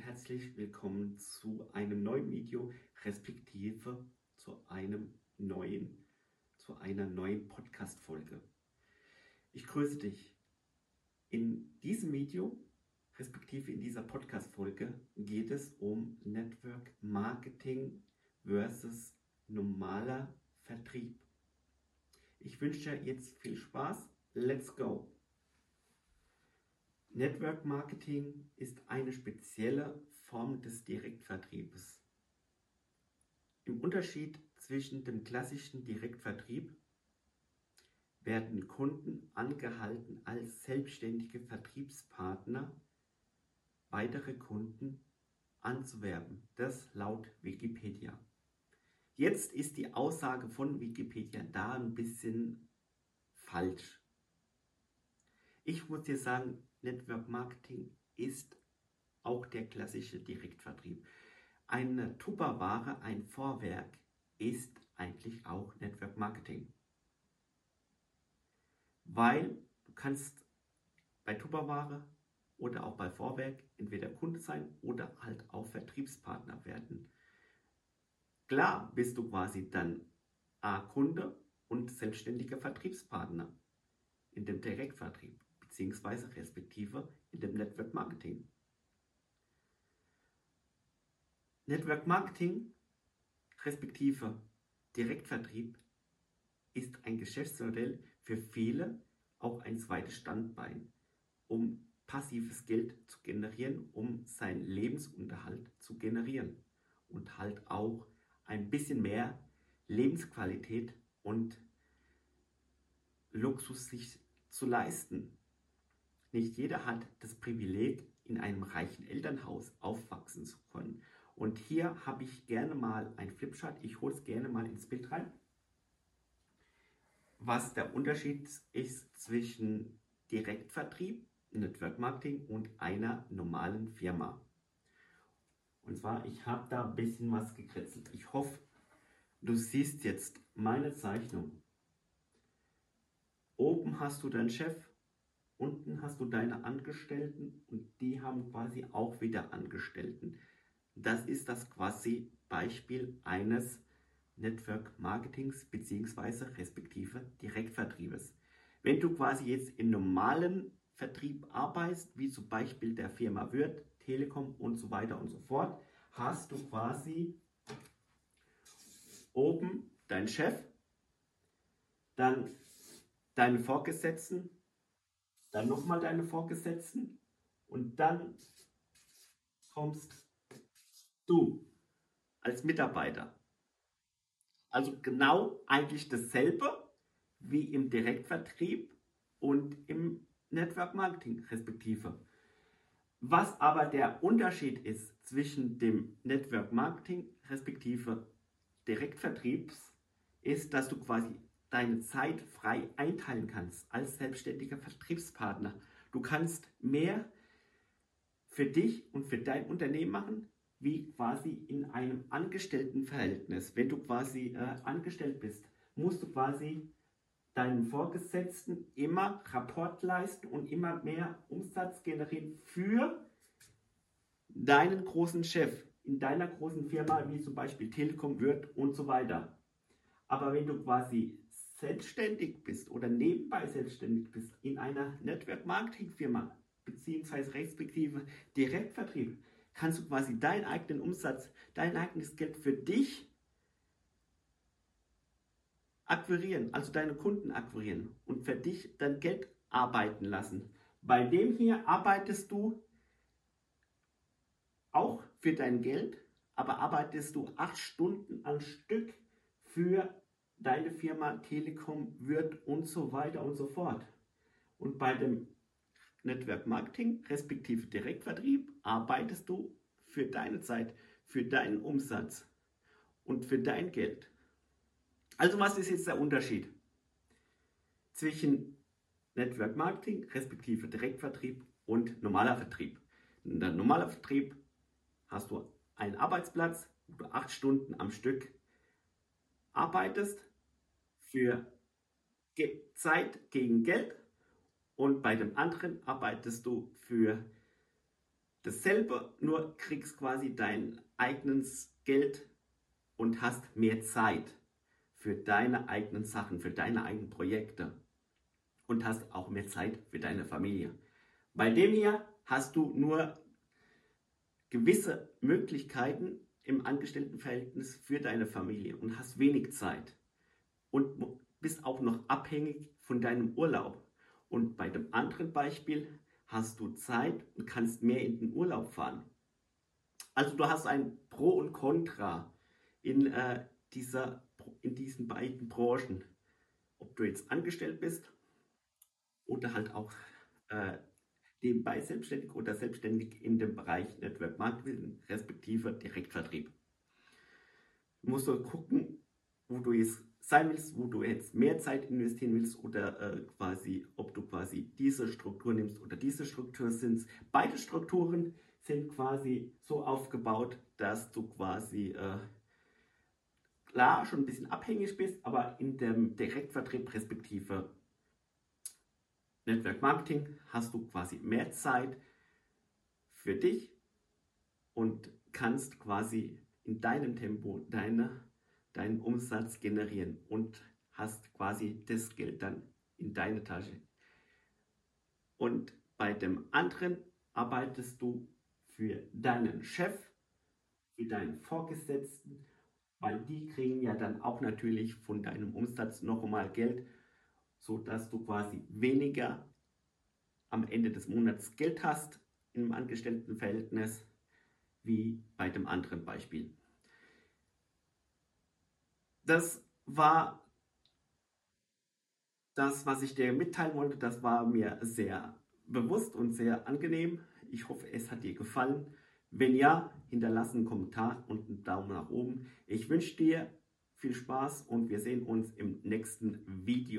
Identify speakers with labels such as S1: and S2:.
S1: herzlich willkommen zu einem neuen Video, respektive zu einem neuen, zu einer neuen Podcast-Folge. Ich grüße dich. In diesem Video, respektive in dieser Podcast-Folge, geht es um Network Marketing versus normaler Vertrieb. Ich wünsche dir jetzt viel Spaß. Let's go! Network Marketing ist eine spezielle Form des Direktvertriebes. Im Unterschied zwischen dem klassischen Direktvertrieb werden Kunden angehalten, als selbstständige Vertriebspartner weitere Kunden anzuwerben. Das laut Wikipedia. Jetzt ist die Aussage von Wikipedia da ein bisschen falsch. Ich muss dir sagen, Network Marketing ist auch der klassische Direktvertrieb. Eine Tupperware, ein Vorwerk ist eigentlich auch Network Marketing. Weil du kannst bei Tupperware oder auch bei Vorwerk entweder Kunde sein oder halt auch Vertriebspartner werden. Klar bist du quasi dann A Kunde und selbstständiger Vertriebspartner in dem Direktvertrieb beziehungsweise respektive in dem Network Marketing. Network Marketing respektive Direktvertrieb ist ein Geschäftsmodell für viele auch ein zweites Standbein, um passives Geld zu generieren, um seinen Lebensunterhalt zu generieren und halt auch ein bisschen mehr Lebensqualität und Luxus sich zu leisten. Nicht jeder hat das Privileg, in einem reichen Elternhaus aufwachsen zu können. Und hier habe ich gerne mal ein Flipchart. Ich hole es gerne mal ins Bild rein. Was der Unterschied ist zwischen Direktvertrieb, Network Marketing und einer normalen Firma. Und zwar, ich habe da ein bisschen was gekritzelt. Ich hoffe, du siehst jetzt meine Zeichnung. Oben hast du deinen Chef, Unten hast du deine Angestellten und die haben quasi auch wieder Angestellten. Das ist das quasi Beispiel eines Network Marketings bzw. respektive Direktvertriebes. Wenn du quasi jetzt im normalen Vertrieb arbeitest, wie zum Beispiel der Firma Wirt, Telekom und so weiter und so fort, hast du quasi oben deinen Chef, dann deine Vorgesetzten, dann nochmal deine Vorgesetzten und dann kommst du als Mitarbeiter. Also genau eigentlich dasselbe wie im Direktvertrieb und im Network Marketing respektive. Was aber der Unterschied ist zwischen dem Network Marketing respektive Direktvertriebs, ist, dass du quasi deine Zeit frei einteilen kannst als selbstständiger Vertriebspartner. Du kannst mehr für dich und für dein Unternehmen machen, wie quasi in einem Angestelltenverhältnis. Wenn du quasi äh, angestellt bist, musst du quasi deinen Vorgesetzten immer Rapport leisten und immer mehr Umsatz generieren für deinen großen Chef in deiner großen Firma, wie zum Beispiel Telekom, Wirt und so weiter. Aber wenn du quasi selbstständig bist oder nebenbei selbstständig bist in einer Network Marketing Firma beziehungsweise respektive Direktvertrieb, kannst du quasi deinen eigenen Umsatz, dein eigenes Geld für dich akquirieren, also deine Kunden akquirieren und für dich dein Geld arbeiten lassen. Bei dem hier arbeitest du auch für dein Geld, aber arbeitest du acht Stunden am Stück für deine Firma Telekom wird und so weiter und so fort. Und bei dem Network Marketing respektive Direktvertrieb arbeitest du für deine Zeit, für deinen Umsatz und für dein Geld. Also was ist jetzt der Unterschied zwischen Network Marketing respektive Direktvertrieb und normaler Vertrieb? In der normaler Vertrieb hast du einen Arbeitsplatz, wo du acht Stunden am Stück arbeitest für Zeit gegen Geld und bei dem anderen arbeitest du für dasselbe, nur kriegst quasi dein eigenes Geld und hast mehr Zeit für deine eigenen Sachen, für deine eigenen Projekte und hast auch mehr Zeit für deine Familie. Bei dem hier hast du nur gewisse Möglichkeiten im Angestelltenverhältnis für deine Familie und hast wenig Zeit und bist auch noch abhängig von deinem Urlaub. Und bei dem anderen Beispiel hast du Zeit und kannst mehr in den Urlaub fahren. Also du hast ein Pro und Contra in, äh, dieser, in diesen beiden Branchen. Ob du jetzt angestellt bist oder halt auch äh, nebenbei selbstständig oder selbstständig in dem Bereich Network Marketing respektive Direktvertrieb. Du musst du gucken, wo du jetzt sein willst, wo du jetzt mehr Zeit investieren willst oder äh, quasi, ob du quasi diese Struktur nimmst oder diese Struktur sind. Beide Strukturen sind quasi so aufgebaut, dass du quasi äh, klar schon ein bisschen abhängig bist, aber in dem Direktvertrieb respektive Network Marketing hast du quasi mehr Zeit für dich und kannst quasi in deinem Tempo deine, deinen Umsatz generieren und hast quasi das Geld dann in deine Tasche. Und bei dem anderen arbeitest du für deinen Chef, für deinen Vorgesetzten, weil die kriegen ja dann auch natürlich von deinem Umsatz noch einmal Geld so dass du quasi weniger am Ende des Monats Geld hast im Angestelltenverhältnis wie bei dem anderen Beispiel. Das war das, was ich dir mitteilen wollte. Das war mir sehr bewusst und sehr angenehm. Ich hoffe, es hat dir gefallen. Wenn ja, hinterlasse einen Kommentar und einen Daumen nach oben. Ich wünsche dir viel Spaß und wir sehen uns im nächsten Video.